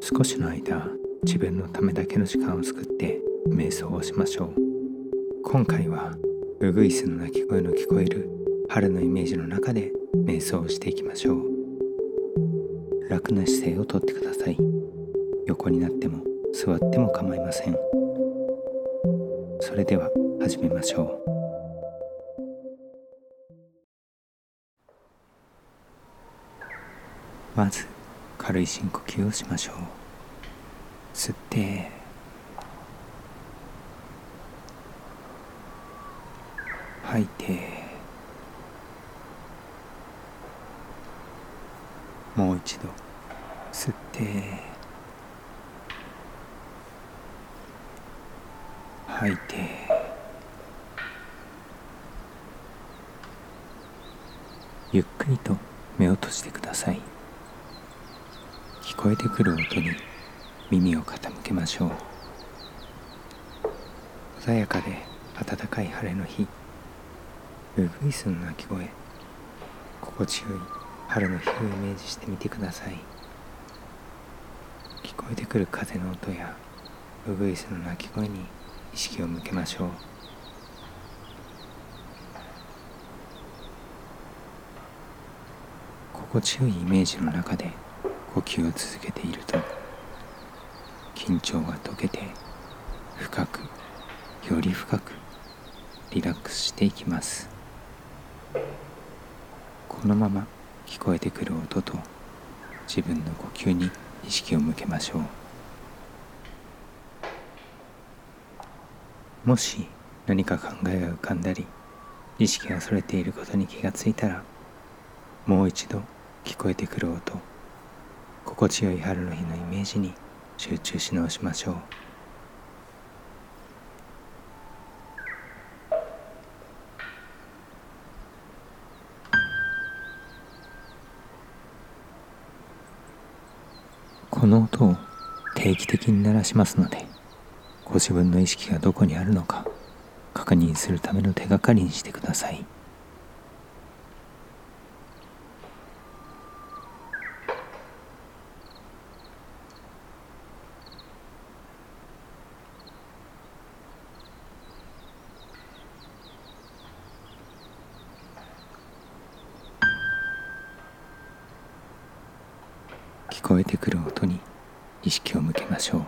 少しの間自分のためだけの時間を作って瞑想をしましょう。今回はウグイスの鳴き声の聞こえる春のイメージの中で瞑想をしていきましょう。楽な姿勢をとってください。横になっても座っても構いません。それでは始めましょう。まず軽い深呼吸をしましょう。吸って。吐いて。もう一度。吸って。吐いて。ゆっくりと目を閉じてください。聞こえてくる音に耳を傾けましょう。穏やかで暖かい晴れの日。ウグイスの鳴き声。心地よい春の日をイメージしてみてください。聞こえてくる風の音やウグイスの鳴き声に意識を向けましょう。心地よいイメージの中で呼吸を続けていると緊張が解けて深くより深くリラックスしていきます。このまま聞こえてくる音と自分の呼吸に意識を向けましょう。もし何か考えが浮かんだり意識がそれていることに気がついたらもう一度聞こえてくる音心地よい春の日のイメージに集中し直しましょう。この音を定期的に鳴らしますのでご自分の意識がどこにあるのか確認するための手がかりにしてください。こえてくる音に意識を向けましょう。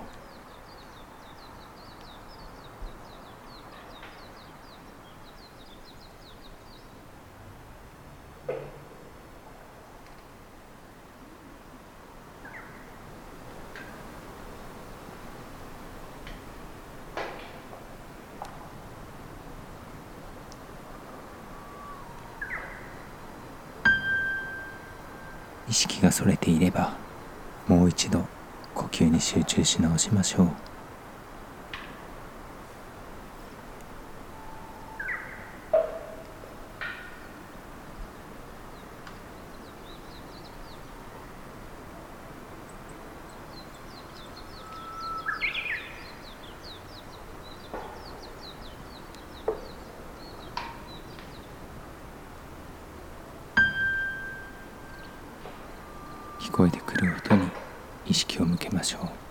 意識がそれていればもう一度呼吸に集中し直しましょう聞こえてくる音に意識を向けましょう。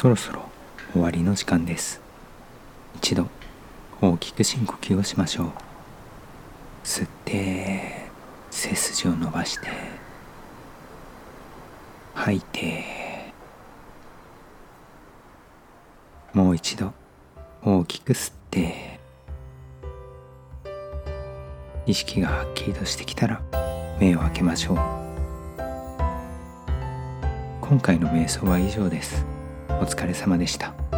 そろそろ終わりの時間です。一度大きく深呼吸をしましょう。吸って背筋を伸ばして吐いてもう一度大きく吸って意識がはっきりとしてきたら目を開けましょう。今回の瞑想は以上です。お疲れ様でした。